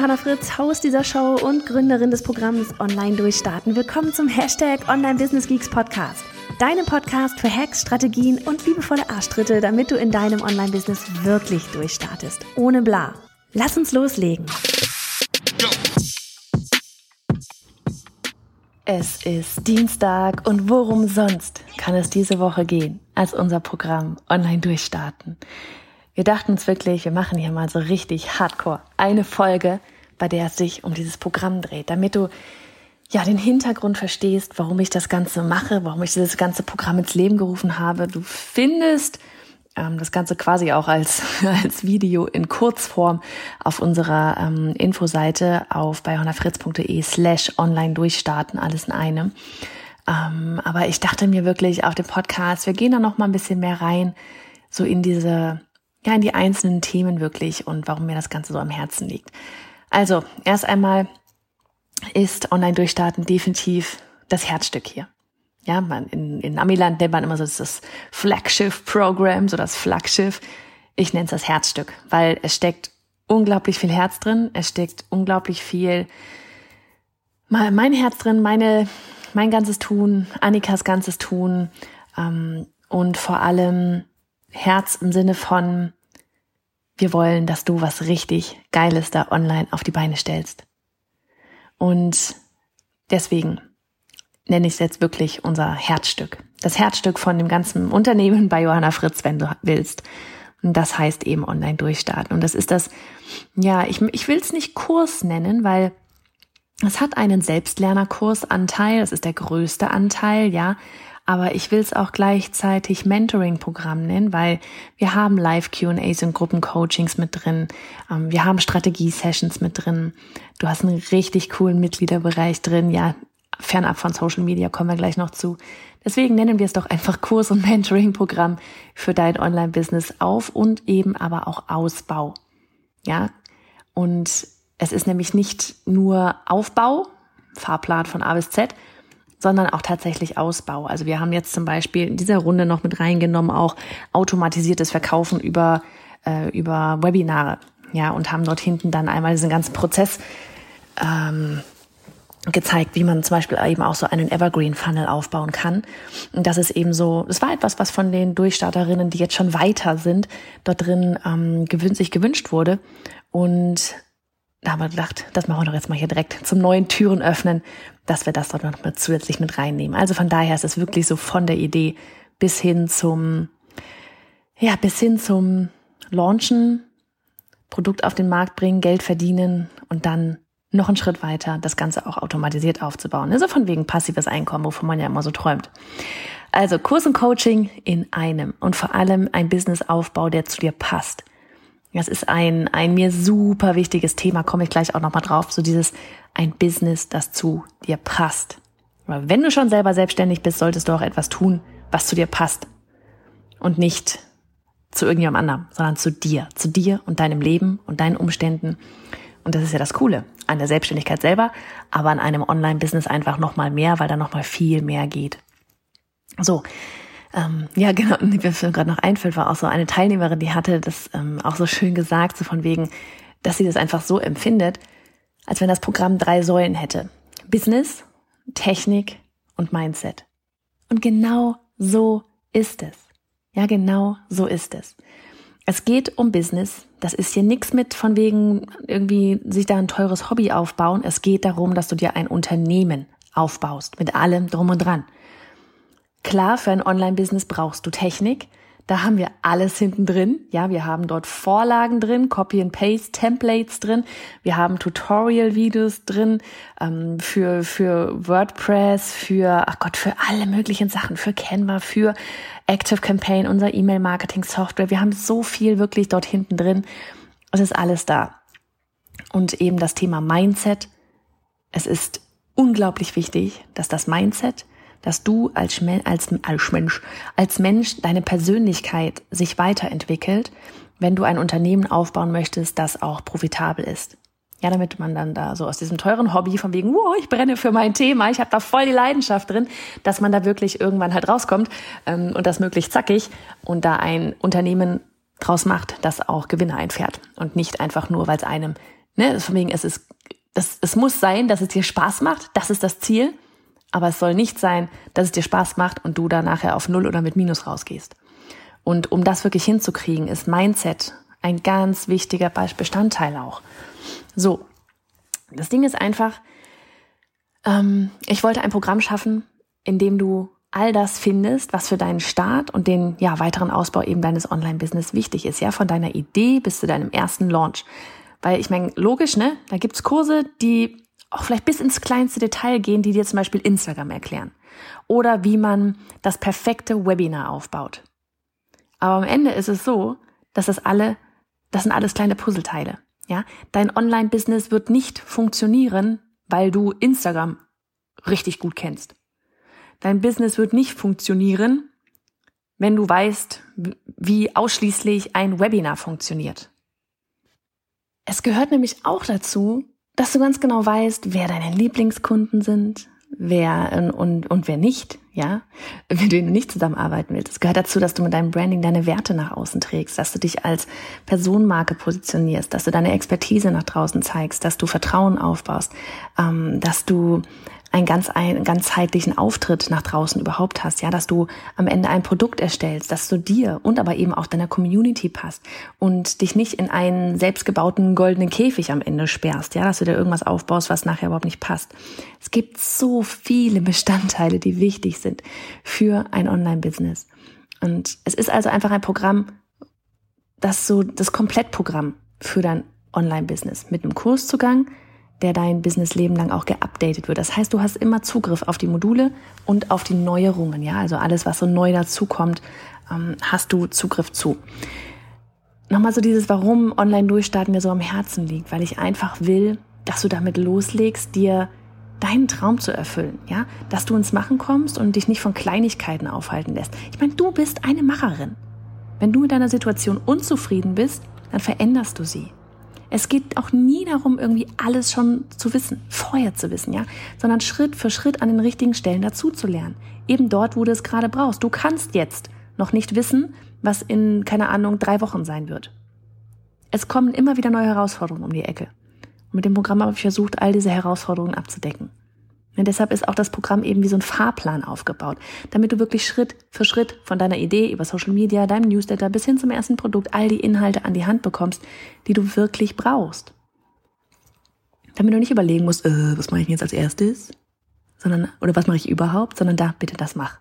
Johanna Fritz, Haus dieser Show und Gründerin des Programms Online Durchstarten. Willkommen zum Hashtag Online Business Geeks Podcast. Deinem Podcast für Hacks, Strategien und liebevolle Arschtritte, damit du in deinem Online-Business wirklich durchstartest. Ohne bla. Lass uns loslegen. Es ist Dienstag und worum sonst kann es diese Woche gehen als unser Programm Online Durchstarten. Wir dachten uns wirklich, wir machen hier mal so richtig hardcore eine Folge, bei der es sich um dieses Programm dreht, damit du ja den Hintergrund verstehst, warum ich das Ganze mache, warum ich dieses ganze Programm ins Leben gerufen habe. Du findest ähm, das Ganze quasi auch als, als Video in Kurzform auf unserer ähm, Infoseite auf bayhonafritz.de slash online durchstarten, alles in einem. Ähm, aber ich dachte mir wirklich auf dem Podcast, wir gehen da noch mal ein bisschen mehr rein, so in diese ja, in die einzelnen Themen wirklich und warum mir das Ganze so am Herzen liegt. Also, erst einmal ist Online-Durchstarten definitiv das Herzstück hier. Ja, man, in, in Amiland nennt man immer so das Flaggschiff-Programm, so das Flaggschiff. Ich nenne es das Herzstück, weil es steckt unglaublich viel Herz drin, es steckt unglaublich viel mein Herz drin, meine, mein ganzes Tun, Annikas ganzes Tun ähm, und vor allem Herz im Sinne von, wir wollen, dass du was richtig Geiles da online auf die Beine stellst. Und deswegen nenne ich es jetzt wirklich unser Herzstück. Das Herzstück von dem ganzen Unternehmen bei Johanna Fritz, wenn du willst. Und das heißt eben online durchstarten. Und das ist das, ja, ich, ich will es nicht Kurs nennen, weil es hat einen Selbstlernerkursanteil, das ist der größte Anteil, ja, aber ich will es auch gleichzeitig Mentoring-Programm nennen, weil wir haben Live-QAs und Gruppencoachings mit drin. Ähm, wir haben Strategie-Sessions mit drin. Du hast einen richtig coolen Mitgliederbereich drin. Ja, fernab von Social Media kommen wir gleich noch zu. Deswegen nennen wir es doch einfach Kurs- und Mentoring-Programm für dein Online-Business auf und eben aber auch Ausbau. Ja, und es ist nämlich nicht nur Aufbau, Fahrplan von A bis Z, sondern auch tatsächlich Ausbau. Also wir haben jetzt zum Beispiel in dieser Runde noch mit reingenommen auch automatisiertes Verkaufen über, äh, über Webinare. Ja, und haben dort hinten dann einmal diesen ganzen Prozess ähm, gezeigt, wie man zum Beispiel eben auch so einen Evergreen Funnel aufbauen kann. Und das ist eben so, das war etwas, was von den Durchstarterinnen, die jetzt schon weiter sind, dort drin ähm, gewün sich gewünscht wurde. Und da haben wir gedacht, das machen wir doch jetzt mal hier direkt zum neuen Türen öffnen, dass wir das dort noch mal zusätzlich mit reinnehmen. Also von daher ist es wirklich so von der Idee bis hin zum, ja, bis hin zum Launchen, Produkt auf den Markt bringen, Geld verdienen und dann noch einen Schritt weiter, das Ganze auch automatisiert aufzubauen. Also von wegen passives Einkommen, wovon man ja immer so träumt. Also Kurs und Coaching in einem und vor allem ein Businessaufbau, der zu dir passt. Das ist ein, ein mir super wichtiges Thema, komme ich gleich auch nochmal drauf, so dieses ein Business, das zu dir passt. Aber wenn du schon selber selbstständig bist, solltest du auch etwas tun, was zu dir passt. Und nicht zu irgendjemandem anderem, sondern zu dir, zu dir und deinem Leben und deinen Umständen. Und das ist ja das Coole an der Selbstständigkeit selber, aber an einem Online-Business einfach nochmal mehr, weil da nochmal viel mehr geht. So, ähm, ja, genau, wie mir gerade noch einfällt, war auch so eine Teilnehmerin, die hatte das ähm, auch so schön gesagt, so von wegen, dass sie das einfach so empfindet, als wenn das Programm drei Säulen hätte. Business, Technik und Mindset. Und genau so ist es. Ja, genau so ist es. Es geht um Business. Das ist hier nichts mit von wegen irgendwie sich da ein teures Hobby aufbauen. Es geht darum, dass du dir ein Unternehmen aufbaust mit allem drum und dran. Klar, für ein Online-Business brauchst du Technik. Da haben wir alles hinten drin. Ja, wir haben dort Vorlagen drin, Copy and Paste, Templates drin. Wir haben Tutorial-Videos drin ähm, für für WordPress, für ach Gott, für alle möglichen Sachen, für Canva, für Active Campaign, unser E-Mail-Marketing-Software. Wir haben so viel wirklich dort hinten drin. Es ist alles da. Und eben das Thema Mindset. Es ist unglaublich wichtig, dass das Mindset dass du als, als, als Mensch, als Mensch deine Persönlichkeit sich weiterentwickelt, wenn du ein Unternehmen aufbauen möchtest, das auch profitabel ist. Ja, damit man dann da so aus diesem teuren Hobby von wegen, wow, ich brenne für mein Thema, ich habe da voll die Leidenschaft drin, dass man da wirklich irgendwann halt rauskommt ähm, und das möglichst zackig und da ein Unternehmen draus macht, das auch Gewinne einfährt und nicht einfach nur, weil es einem Ne, von wegen, es ist, das, es muss sein, dass es dir Spaß macht. Das ist das Ziel. Aber es soll nicht sein, dass es dir Spaß macht und du da nachher auf Null oder mit Minus rausgehst. Und um das wirklich hinzukriegen, ist Mindset ein ganz wichtiger Bestandteil auch. So, das Ding ist einfach, ähm, ich wollte ein Programm schaffen, in dem du all das findest, was für deinen Start und den ja, weiteren Ausbau eben deines Online-Business wichtig ist. Ja, von deiner Idee bis zu deinem ersten Launch. Weil ich meine, logisch, ne? Da gibt's Kurse, die auch vielleicht bis ins kleinste Detail gehen, die dir zum Beispiel Instagram erklären. Oder wie man das perfekte Webinar aufbaut. Aber am Ende ist es so, dass das alle, das sind alles kleine Puzzleteile. Ja, dein Online-Business wird nicht funktionieren, weil du Instagram richtig gut kennst. Dein Business wird nicht funktionieren, wenn du weißt, wie ausschließlich ein Webinar funktioniert. Es gehört nämlich auch dazu, dass du ganz genau weißt, wer deine Lieblingskunden sind, wer und, und, und wer nicht, ja, mit denen du nicht zusammenarbeiten willst. Es gehört dazu, dass du mit deinem Branding deine Werte nach außen trägst, dass du dich als Personenmarke positionierst, dass du deine Expertise nach draußen zeigst, dass du Vertrauen aufbaust, ähm, dass du einen ganz einen ganzheitlichen Auftritt nach draußen überhaupt hast, ja, dass du am Ende ein Produkt erstellst, dass du dir und aber eben auch deiner Community passt und dich nicht in einen selbstgebauten goldenen Käfig am Ende sperrst, ja, dass du dir irgendwas aufbaust, was nachher überhaupt nicht passt. Es gibt so viele Bestandteile, die wichtig sind für ein Online-Business. Und es ist also einfach ein Programm, das so das Komplettprogramm für dein Online-Business mit einem Kurszugang, der dein Businessleben lang auch geupdatet wird. Das heißt, du hast immer Zugriff auf die Module und auf die Neuerungen. Ja, also alles, was so neu dazukommt, ähm, hast du Zugriff zu. Nochmal so dieses, warum online durchstarten mir so am Herzen liegt, weil ich einfach will, dass du damit loslegst, dir deinen Traum zu erfüllen, ja, dass du ins Machen kommst und dich nicht von Kleinigkeiten aufhalten lässt. Ich meine, du bist eine Macherin. Wenn du mit deiner Situation unzufrieden bist, dann veränderst du sie. Es geht auch nie darum, irgendwie alles schon zu wissen, vorher zu wissen, ja, sondern Schritt für Schritt an den richtigen Stellen dazu zu lernen. Eben dort, wo du es gerade brauchst. Du kannst jetzt noch nicht wissen, was in, keine Ahnung, drei Wochen sein wird. Es kommen immer wieder neue Herausforderungen um die Ecke. Und mit dem Programm habe ich versucht, all diese Herausforderungen abzudecken. Und deshalb ist auch das Programm eben wie so ein Fahrplan aufgebaut, damit du wirklich Schritt für Schritt von deiner Idee über Social Media, deinem Newsletter bis hin zum ersten Produkt all die Inhalte an die Hand bekommst, die du wirklich brauchst. Damit du nicht überlegen musst, äh, was mache ich jetzt als erstes? Sondern, oder was mache ich überhaupt? Sondern da, bitte das mach.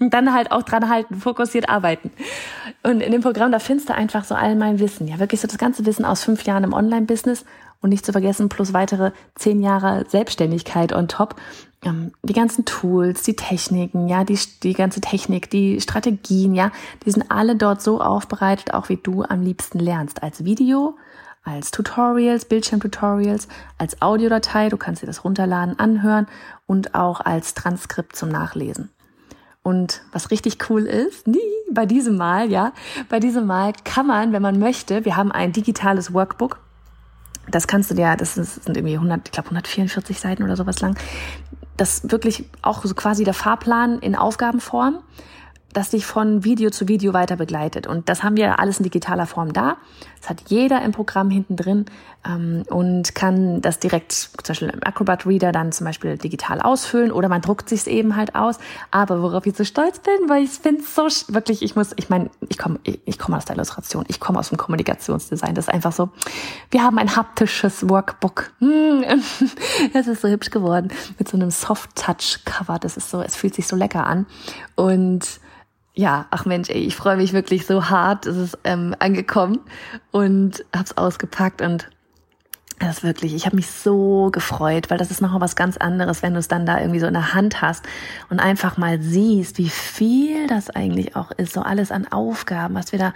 und dann halt auch dran halten, fokussiert arbeiten. Und in dem Programm, da findest du einfach so all mein Wissen. Ja, wirklich so das ganze Wissen aus fünf Jahren im Online-Business und nicht zu vergessen, plus weitere zehn Jahre Selbstständigkeit on top. Ähm, die ganzen Tools, die Techniken, ja, die, die ganze Technik, die Strategien, ja, die sind alle dort so aufbereitet, auch wie du am liebsten lernst. Als Video, als Tutorials, Bildschirmtutorials, als Audiodatei, du kannst dir das runterladen, anhören und auch als Transkript zum Nachlesen. Und was richtig cool ist, nie bei diesem Mal, ja, bei diesem Mal kann man, wenn man möchte, wir haben ein digitales Workbook, das kannst du dir, das sind irgendwie 100, ich glaube 144 Seiten oder sowas lang. Das wirklich auch so quasi der Fahrplan in Aufgabenform das dich von Video zu Video weiter begleitet. Und das haben wir alles in digitaler Form da. Das hat jeder im Programm hinten drin ähm, und kann das direkt zum Beispiel im Acrobat Reader dann zum Beispiel digital ausfüllen oder man druckt sich eben halt aus. Aber worauf ich so stolz bin, weil ich finde so wirklich, ich muss, ich meine, ich komme ich, ich komme aus der Illustration, ich komme aus dem Kommunikationsdesign. Das ist einfach so, wir haben ein haptisches Workbook. Hm, es ist so hübsch geworden mit so einem Soft-Touch-Cover. Das ist so, es fühlt sich so lecker an. Und ja, ach Mensch, ey, ich freue mich wirklich so hart. Es ist ähm, angekommen und hab's ausgepackt und das ist wirklich, ich habe mich so gefreut, weil das ist noch was ganz anderes, wenn du es dann da irgendwie so in der Hand hast und einfach mal siehst, wie viel das eigentlich auch ist, so alles an Aufgaben, was wir da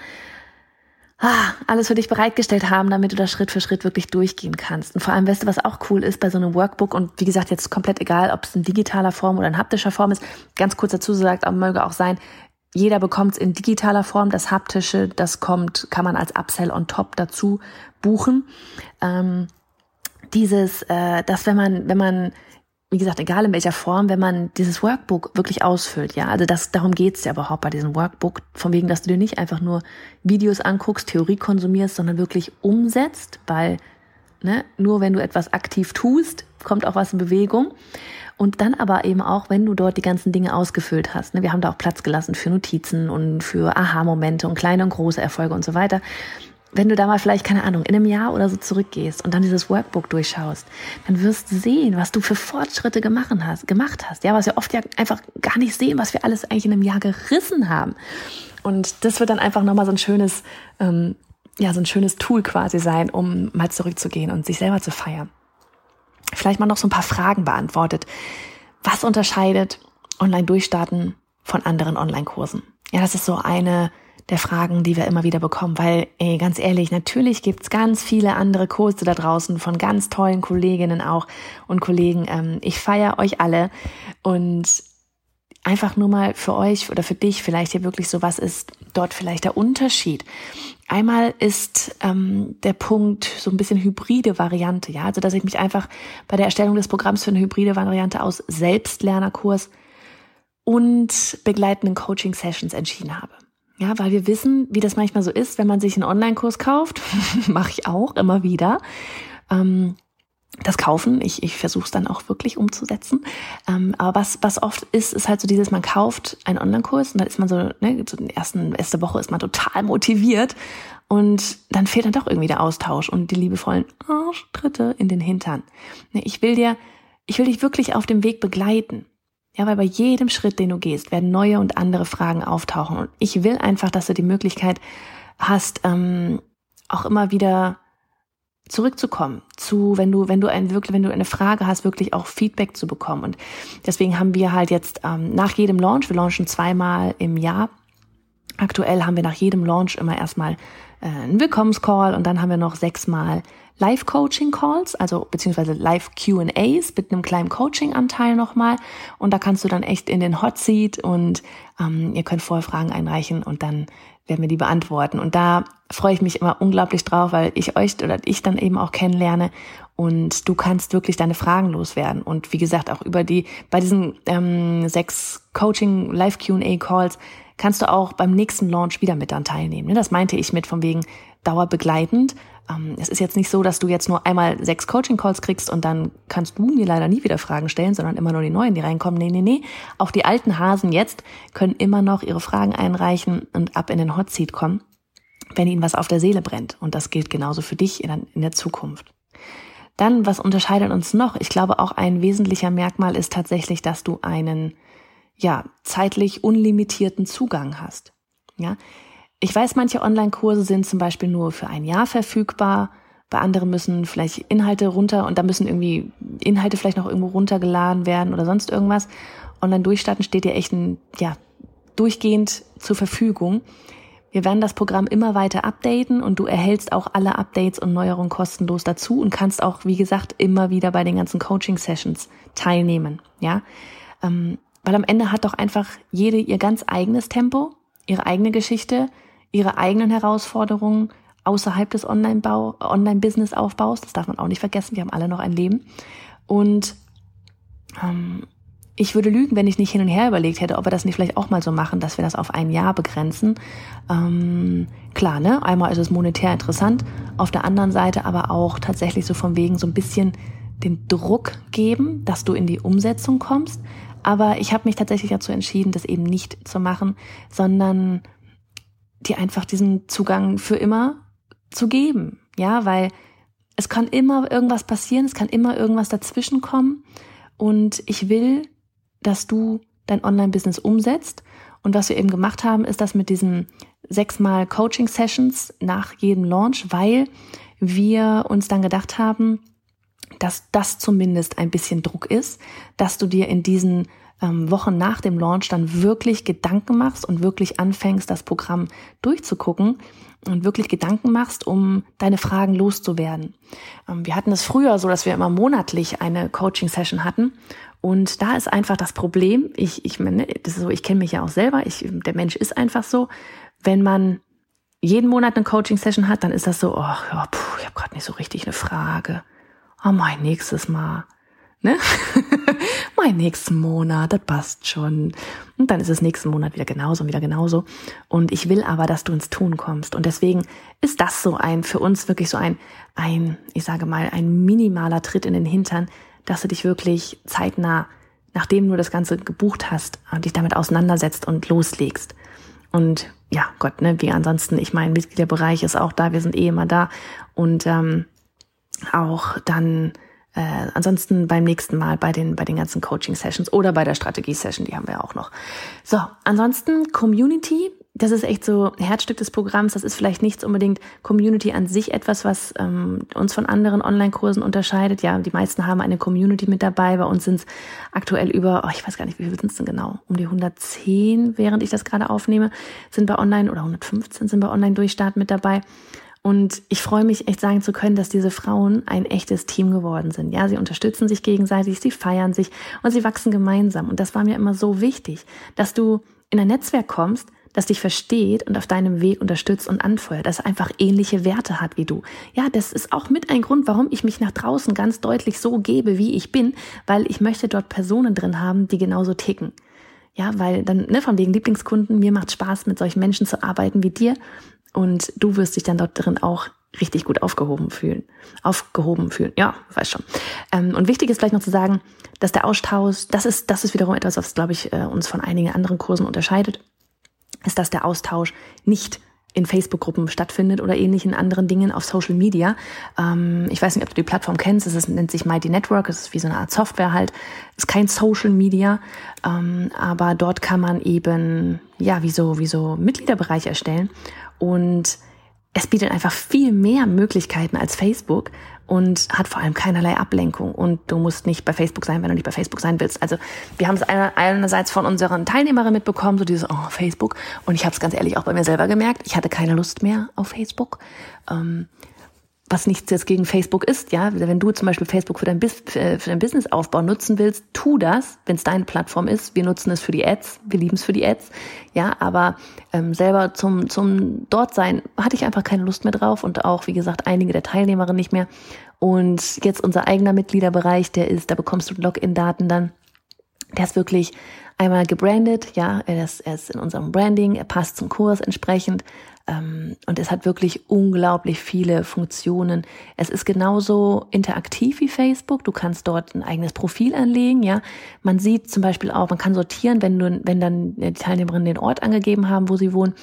ah, alles für dich bereitgestellt haben, damit du da Schritt für Schritt wirklich durchgehen kannst. Und vor allem, weißt du, was auch cool ist bei so einem Workbook und wie gesagt, jetzt komplett egal, ob es in digitaler Form oder in haptischer Form ist, ganz kurz dazu gesagt, aber möge auch sein, jeder bekommt es in digitaler Form. Das haptische, das kommt, kann man als Upsell on top dazu buchen. Ähm, dieses, äh, dass wenn man, wenn man wie gesagt, egal in welcher Form, wenn man dieses Workbook wirklich ausfüllt, ja, also das, darum geht's ja überhaupt bei diesem Workbook, von wegen, dass du dir nicht einfach nur Videos anguckst, Theorie konsumierst, sondern wirklich umsetzt, weil Ne? Nur wenn du etwas aktiv tust, kommt auch was in Bewegung. Und dann aber eben auch, wenn du dort die ganzen Dinge ausgefüllt hast. Ne? Wir haben da auch Platz gelassen für Notizen und für Aha-Momente und kleine und große Erfolge und so weiter. Wenn du da mal vielleicht, keine Ahnung, in einem Jahr oder so zurückgehst und dann dieses Workbook durchschaust, dann wirst du sehen, was du für Fortschritte gemacht hast, gemacht hast. Ja, was wir oft ja einfach gar nicht sehen, was wir alles eigentlich in einem Jahr gerissen haben. Und das wird dann einfach nochmal so ein schönes, ähm, ja, so ein schönes Tool quasi sein, um mal zurückzugehen und sich selber zu feiern. Vielleicht mal noch so ein paar Fragen beantwortet. Was unterscheidet Online-Durchstarten von anderen Online-Kursen? Ja, das ist so eine der Fragen, die wir immer wieder bekommen, weil, ey, ganz ehrlich, natürlich gibt's ganz viele andere Kurse da draußen von ganz tollen Kolleginnen auch und Kollegen. Ähm, ich feiere euch alle und einfach nur mal für euch oder für dich vielleicht hier wirklich so, was ist dort vielleicht der Unterschied? Einmal ist ähm, der Punkt so ein bisschen hybride Variante, ja, also dass ich mich einfach bei der Erstellung des Programms für eine hybride Variante aus Selbstlernerkurs und begleitenden Coaching-Sessions entschieden habe. Ja, weil wir wissen, wie das manchmal so ist, wenn man sich einen Online-Kurs kauft, mache ich auch immer wieder. Ähm, das Kaufen, ich, ich versuche es dann auch wirklich umzusetzen. Ähm, aber was, was oft ist, ist halt so dieses, man kauft einen Online-Kurs und dann ist man so, ne, so in der ersten, erste Woche ist man total motiviert und dann fehlt dann doch irgendwie der Austausch und die liebevollen Arschtritte in den Hintern. Ne, ich will dir, ich will dich wirklich auf dem Weg begleiten. Ja, weil bei jedem Schritt, den du gehst, werden neue und andere Fragen auftauchen. Und ich will einfach, dass du die Möglichkeit hast, ähm, auch immer wieder zurückzukommen zu, wenn du, wenn du ein wirklich, wenn du eine Frage hast, wirklich auch Feedback zu bekommen. Und deswegen haben wir halt jetzt ähm, nach jedem Launch, wir launchen zweimal im Jahr. Aktuell haben wir nach jedem Launch immer erstmal äh, einen Willkommenscall und dann haben wir noch sechsmal Live-Coaching-Calls, also beziehungsweise Live-QAs mit einem kleinen Coaching-Anteil nochmal. Und da kannst du dann echt in den Hot Seat und ähm, ihr könnt vorher Fragen einreichen und dann werden wir die beantworten. Und da freue ich mich immer unglaublich drauf, weil ich euch oder ich dann eben auch kennenlerne und du kannst wirklich deine Fragen loswerden. Und wie gesagt, auch über die, bei diesen ähm, sechs Coaching Live QA Calls kannst du auch beim nächsten Launch wieder mit dann teilnehmen. Das meinte ich mit von wegen dauerbegleitend. Ähm, es ist jetzt nicht so, dass du jetzt nur einmal sechs Coaching-Calls kriegst und dann kannst du mir leider nie wieder Fragen stellen, sondern immer nur die neuen, die reinkommen. Nee, nee, nee. Auch die alten Hasen jetzt können immer noch ihre Fragen einreichen und ab in den Hot Seat kommen, wenn ihnen was auf der Seele brennt. Und das gilt genauso für dich in der Zukunft. Dann, was unterscheidet uns noch? Ich glaube, auch ein wesentlicher Merkmal ist tatsächlich, dass du einen, ja, zeitlich unlimitierten Zugang hast. Ja, ich weiß, manche Online-Kurse sind zum Beispiel nur für ein Jahr verfügbar. Bei anderen müssen vielleicht Inhalte runter und da müssen irgendwie Inhalte vielleicht noch irgendwo runtergeladen werden oder sonst irgendwas. Online-Durchstarten steht dir echt ein, ja, durchgehend zur Verfügung. Wir werden das Programm immer weiter updaten und du erhältst auch alle Updates und Neuerungen kostenlos dazu und kannst auch, wie gesagt, immer wieder bei den ganzen Coaching-Sessions teilnehmen. Ja, ähm, weil am Ende hat doch einfach jede ihr ganz eigenes Tempo, ihre eigene Geschichte, ihre eigenen Herausforderungen außerhalb des Online-Business-Aufbaus. Das darf man auch nicht vergessen. Wir haben alle noch ein Leben. Und ähm, ich würde lügen, wenn ich nicht hin und her überlegt hätte, ob wir das nicht vielleicht auch mal so machen, dass wir das auf ein Jahr begrenzen. Ähm, klar, ne? Einmal ist es monetär interessant, auf der anderen Seite aber auch tatsächlich so von wegen so ein bisschen den Druck geben, dass du in die Umsetzung kommst. Aber ich habe mich tatsächlich dazu entschieden, das eben nicht zu machen, sondern dir einfach diesen Zugang für immer zu geben. Ja, weil es kann immer irgendwas passieren, es kann immer irgendwas dazwischen kommen. Und ich will, dass du dein Online-Business umsetzt. Und was wir eben gemacht haben, ist das mit diesen sechsmal Coaching-Sessions nach jedem Launch, weil wir uns dann gedacht haben, dass das zumindest ein bisschen Druck ist, dass du dir in diesen ähm, Wochen nach dem Launch dann wirklich Gedanken machst und wirklich anfängst, das Programm durchzugucken und wirklich Gedanken machst, um deine Fragen loszuwerden. Ähm, wir hatten es früher so, dass wir immer monatlich eine Coaching-Session hatten. Und da ist einfach das Problem, ich, ich meine, das ist so, ich kenne mich ja auch selber, ich, der Mensch ist einfach so, wenn man jeden Monat eine Coaching-Session hat, dann ist das so, oh ja, puh, ich habe gerade nicht so richtig eine Frage. Oh mein, nächstes Mal Ne? mein nächsten Monat, das passt schon. Und dann ist es nächsten Monat wieder genauso und wieder genauso. Und ich will aber, dass du ins Tun kommst. Und deswegen ist das so ein, für uns wirklich so ein, ein, ich sage mal, ein minimaler Tritt in den Hintern, dass du dich wirklich zeitnah, nachdem du das Ganze gebucht hast, dich damit auseinandersetzt und loslegst. Und ja, Gott, ne, wie ansonsten, ich meine, Mitgliederbereich ist auch da, wir sind eh immer da. Und ähm, auch dann äh, ansonsten beim nächsten Mal bei den, bei den ganzen Coaching-Sessions oder bei der Strategie-Session, die haben wir auch noch. So, ansonsten Community, das ist echt so Herzstück des Programms. Das ist vielleicht nicht unbedingt Community an sich etwas, was ähm, uns von anderen Online-Kursen unterscheidet. Ja, die meisten haben eine Community mit dabei. Bei uns sind es aktuell über, oh, ich weiß gar nicht, wie viel sind es denn genau? Um die 110, während ich das gerade aufnehme, sind bei Online oder 115 sind bei Online-Durchstart mit dabei. Und ich freue mich echt sagen zu können, dass diese Frauen ein echtes Team geworden sind. Ja, sie unterstützen sich gegenseitig, sie feiern sich und sie wachsen gemeinsam. Und das war mir immer so wichtig, dass du in ein Netzwerk kommst, das dich versteht und auf deinem Weg unterstützt und anfeuert, das einfach ähnliche Werte hat wie du. Ja, das ist auch mit ein Grund, warum ich mich nach draußen ganz deutlich so gebe, wie ich bin, weil ich möchte dort Personen drin haben, die genauso ticken. Ja, weil dann, ne, von wegen Lieblingskunden, mir macht Spaß, mit solchen Menschen zu arbeiten wie dir. Und du wirst dich dann dort drin auch richtig gut aufgehoben fühlen. Aufgehoben fühlen, ja, weiß schon. Ähm, und wichtig ist vielleicht noch zu sagen, dass der Austausch, das ist, das ist wiederum etwas, was, glaube ich, äh, uns von einigen anderen Kursen unterscheidet, ist, dass der Austausch nicht in Facebook-Gruppen stattfindet oder ähnlichen anderen Dingen auf Social Media. Ähm, ich weiß nicht, ob du die Plattform kennst. Es ist, nennt sich Mighty Network. Es ist wie so eine Art Software halt. Es ist kein Social Media, ähm, aber dort kann man eben ja wie so wie so Mitgliederbereich erstellen und es bietet einfach viel mehr Möglichkeiten als Facebook und hat vor allem keinerlei Ablenkung. Und du musst nicht bei Facebook sein, wenn du nicht bei Facebook sein willst. Also wir haben es einerseits von unseren Teilnehmerinnen mitbekommen, so dieses, oh, Facebook. Und ich habe es ganz ehrlich auch bei mir selber gemerkt, ich hatte keine Lust mehr auf Facebook. Ähm, was nichts jetzt gegen Facebook ist, ja, wenn du zum Beispiel Facebook für dein, für dein Businessaufbau nutzen willst, tu das, wenn es deine Plattform ist. Wir nutzen es für die Ads, wir lieben es für die Ads, ja, aber ähm, selber zum zum dort sein hatte ich einfach keine Lust mehr drauf und auch wie gesagt einige der Teilnehmerinnen nicht mehr. Und jetzt unser eigener Mitgliederbereich, der ist, da bekommst du Login-Daten dann. Der ist wirklich einmal gebrandet, ja, er ist, er ist in unserem Branding, er passt zum Kurs entsprechend und es hat wirklich unglaublich viele Funktionen. Es ist genauso interaktiv wie Facebook. Du kannst dort ein eigenes Profil anlegen. Ja, man sieht zum Beispiel auch, man kann sortieren, wenn du, wenn dann die Teilnehmerinnen den Ort angegeben haben, wo sie wohnen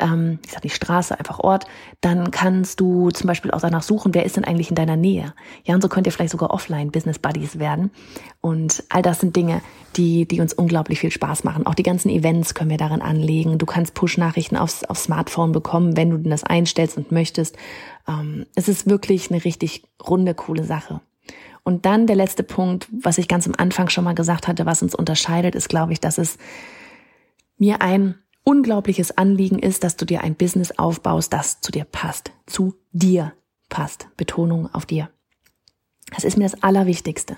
ähm, ich sag die Straße, einfach Ort, dann kannst du zum Beispiel auch danach suchen, wer ist denn eigentlich in deiner Nähe. Ja, und so könnt ihr vielleicht sogar offline Business Buddies werden. Und all das sind Dinge, die, die uns unglaublich viel Spaß machen. Auch die ganzen Events können wir darin anlegen. Du kannst Push-Nachrichten aufs, aufs Smartphone bekommen, wenn du das einstellst und möchtest. Ähm, es ist wirklich eine richtig runde, coole Sache. Und dann der letzte Punkt, was ich ganz am Anfang schon mal gesagt hatte, was uns unterscheidet, ist, glaube ich, dass es mir ein unglaubliches Anliegen ist, dass du dir ein Business aufbaust, das zu dir passt, zu dir passt. Betonung auf dir. Das ist mir das Allerwichtigste,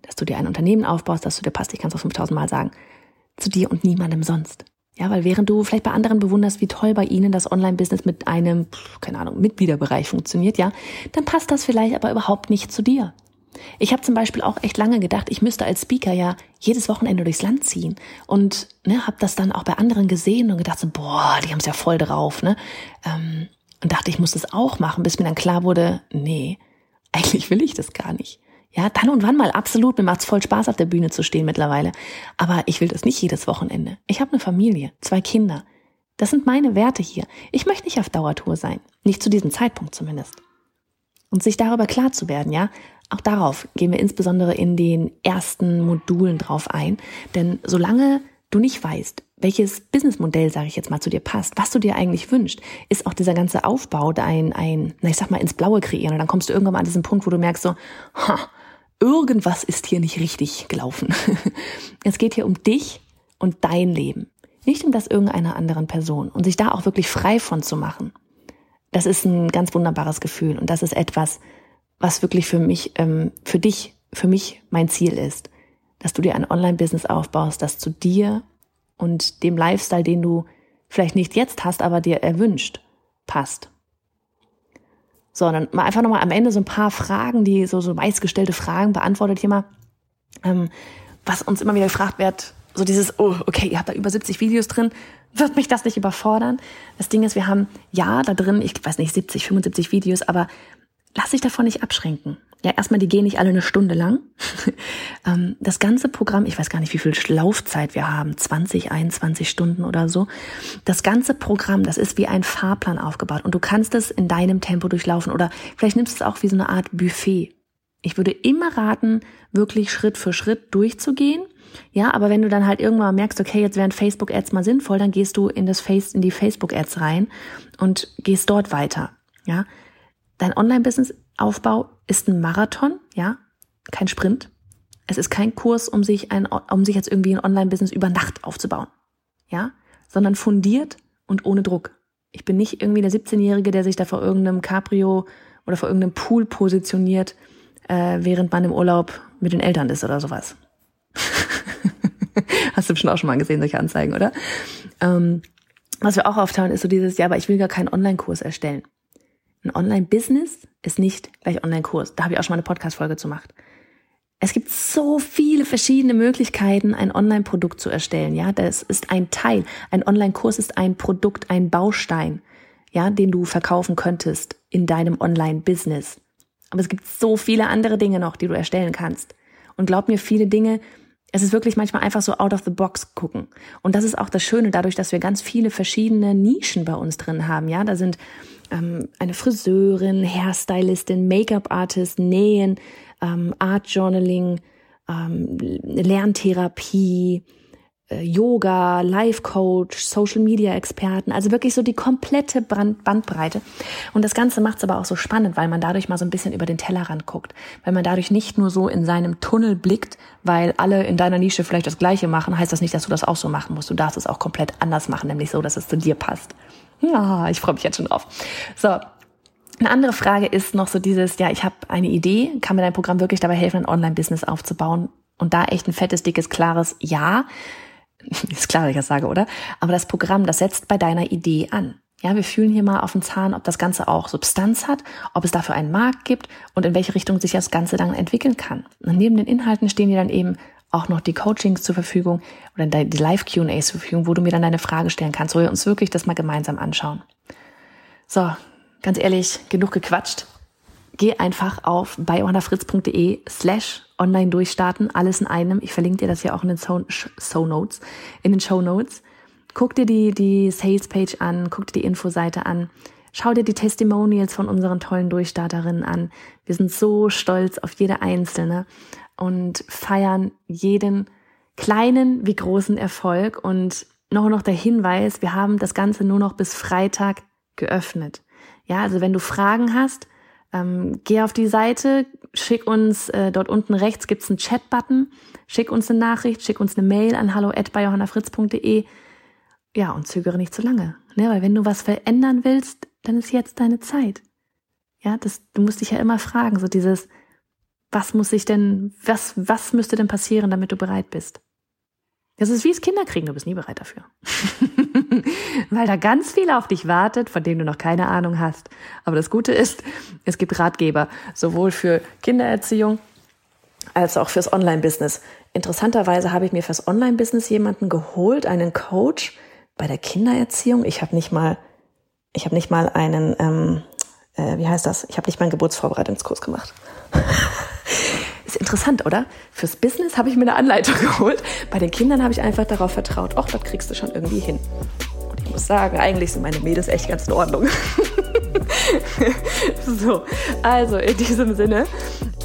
dass du dir ein Unternehmen aufbaust, das zu dir passt. Ich kann es auch 5000 Mal sagen. Zu dir und niemandem sonst. Ja, weil während du vielleicht bei anderen bewunderst, wie toll bei ihnen das Online-Business mit einem, keine Ahnung, Mitgliederbereich funktioniert, ja, dann passt das vielleicht aber überhaupt nicht zu dir. Ich habe zum Beispiel auch echt lange gedacht, ich müsste als Speaker ja jedes Wochenende durchs Land ziehen und ne, habe das dann auch bei anderen gesehen und gedacht so, boah, die haben es ja voll drauf, ne? Ähm, und dachte, ich muss das auch machen, bis mir dann klar wurde, nee, eigentlich will ich das gar nicht. Ja, dann und wann mal absolut, mir macht's voll Spaß auf der Bühne zu stehen mittlerweile, aber ich will das nicht jedes Wochenende. Ich habe eine Familie, zwei Kinder. Das sind meine Werte hier. Ich möchte nicht auf Dauertour sein, nicht zu diesem Zeitpunkt zumindest. Und sich darüber klar zu werden, ja, auch darauf gehen wir insbesondere in den ersten Modulen drauf ein. Denn solange du nicht weißt, welches Businessmodell, sage ich jetzt mal, zu dir passt, was du dir eigentlich wünschst, ist auch dieser ganze Aufbau dein, ein, na ich sag mal, ins Blaue kreieren. Und dann kommst du irgendwann mal an diesen Punkt, wo du merkst so, ha, irgendwas ist hier nicht richtig gelaufen. es geht hier um dich und dein Leben, nicht um das irgendeiner anderen Person. Und sich da auch wirklich frei von zu machen, das ist ein ganz wunderbares Gefühl. Und das ist etwas, was wirklich für mich, ähm, für dich, für mich mein Ziel ist, dass du dir ein Online-Business aufbaust, das zu dir und dem Lifestyle, den du vielleicht nicht jetzt hast, aber dir erwünscht, passt. So, dann mal einfach nochmal am Ende so ein paar Fragen, die so, so meistgestellte Fragen beantwortet hier mal, ähm, was uns immer wieder gefragt wird, so dieses, oh, okay, ihr habt da über 70 Videos drin, wird mich das nicht überfordern? Das Ding ist, wir haben ja da drin, ich weiß nicht, 70, 75 Videos, aber lass dich davon nicht abschränken. Ja, erstmal, die gehen nicht alle eine Stunde lang. Ähm, das ganze Programm, ich weiß gar nicht, wie viel Laufzeit wir haben, 20, 21 Stunden oder so. Das ganze Programm, das ist wie ein Fahrplan aufgebaut und du kannst es in deinem Tempo durchlaufen oder vielleicht nimmst du es auch wie so eine Art Buffet. Ich würde immer raten, wirklich Schritt für Schritt durchzugehen. Ja, aber wenn du dann halt irgendwann merkst, okay, jetzt wären Facebook-Ads mal sinnvoll, dann gehst du in das Face, in die Facebook-Ads rein und gehst dort weiter. Ja, dein Online-Business-Aufbau ist ein Marathon, ja, kein Sprint. Es ist kein Kurs, um sich ein, um sich jetzt irgendwie ein Online-Business über Nacht aufzubauen, ja, sondern fundiert und ohne Druck. Ich bin nicht irgendwie der 17-Jährige, der sich da vor irgendeinem Cabrio oder vor irgendeinem Pool positioniert, äh, während man im Urlaub mit den Eltern ist oder sowas. Hast du bestimmt auch schon mal gesehen, solche Anzeigen, oder? Ähm, was wir auch auftauchen, ist so dieses, ja, aber ich will gar keinen Online-Kurs erstellen. Ein Online-Business ist nicht gleich Online-Kurs. Da habe ich auch schon mal eine Podcast-Folge zu gemacht. Es gibt so viele verschiedene Möglichkeiten, ein Online-Produkt zu erstellen. Ja, das ist ein Teil. Ein Online-Kurs ist ein Produkt, ein Baustein, ja, den du verkaufen könntest in deinem Online-Business. Aber es gibt so viele andere Dinge noch, die du erstellen kannst. Und glaub mir, viele Dinge, es ist wirklich manchmal einfach so out of the box gucken. Und das ist auch das Schöne dadurch, dass wir ganz viele verschiedene Nischen bei uns drin haben. Ja, da sind ähm, eine Friseurin, Hairstylistin, Make-up-Artist, Nähen, ähm, Art Journaling, ähm, Lerntherapie, äh, Yoga, Life Coach, Social Media Experten, also wirklich so die komplette Brand Bandbreite. Und das Ganze macht es aber auch so spannend, weil man dadurch mal so ein bisschen über den Tellerrand guckt, weil man dadurch nicht nur so in seinem Tunnel blickt, weil alle in deiner Nische vielleicht das Gleiche machen, heißt das nicht, dass du das auch so machen musst. Du darfst es auch komplett anders machen, nämlich so, dass es zu dir passt. Ja, ich freue mich jetzt schon drauf. So, eine andere Frage ist noch so dieses, ja, ich habe eine Idee, kann mir dein Programm wirklich dabei helfen, ein Online-Business aufzubauen? Und da echt ein fettes, dickes, klares Ja. Ist klar, dass ich das sage, oder? Aber das Programm, das setzt bei deiner Idee an. Ja, wir fühlen hier mal auf den Zahn, ob das Ganze auch Substanz hat, ob es dafür einen Markt gibt und in welche Richtung sich das Ganze dann entwickeln kann. Und neben den Inhalten stehen dir dann eben auch noch die Coachings zur Verfügung oder die Live-QAs zur Verfügung, wo du mir dann deine Frage stellen kannst, wo wir uns wirklich das mal gemeinsam anschauen. So, ganz ehrlich, genug gequatscht. Geh einfach auf biohannafritz.de slash online durchstarten, alles in einem. Ich verlinke dir das hier auch in den Show Notes, in den Show Notes. Guck dir die, die Sales Page an, guck dir die Infoseite an. Schau dir die Testimonials von unseren tollen Durchstarterinnen an. Wir sind so stolz auf jede einzelne und feiern jeden kleinen wie großen Erfolg. Und noch noch der Hinweis, wir haben das Ganze nur noch bis Freitag geöffnet. Ja, also wenn du Fragen hast, ähm, geh auf die Seite, schick uns, äh, dort unten rechts gibt's einen Chat-Button, schick uns eine Nachricht, schick uns eine Mail an hallo at johannafritz.de. Ja, und zögere nicht zu lange. Ne? Weil wenn du was verändern willst, dann ist jetzt deine Zeit. Ja, das, du musst dich ja immer fragen, so dieses, was muss ich denn, was, was müsste denn passieren, damit du bereit bist? Das ist wie es Kinder kriegen, du bist nie bereit dafür. Weil da ganz viel auf dich wartet, von dem du noch keine Ahnung hast. Aber das Gute ist, es gibt Ratgeber, sowohl für Kindererziehung als auch fürs Online-Business. Interessanterweise habe ich mir fürs Online-Business jemanden geholt, einen Coach bei der Kindererziehung. Ich habe nicht mal, ich habe nicht mal einen, ähm, äh, wie heißt das? Ich habe nicht mal einen Geburtsvorbereitungskurs gemacht. Ist interessant, oder? Fürs Business habe ich mir eine Anleitung geholt. Bei den Kindern habe ich einfach darauf vertraut, ach, das kriegst du schon irgendwie hin. Und ich muss sagen, eigentlich sind meine Mädels echt ganz in Ordnung. so, also in diesem Sinne,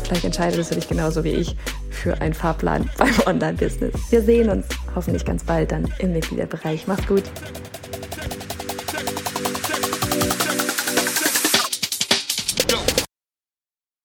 vielleicht entscheidest du dich genauso wie ich für einen Fahrplan beim Online-Business. Wir sehen uns hoffentlich ganz bald dann im Mitgliederbereich. Mach's gut.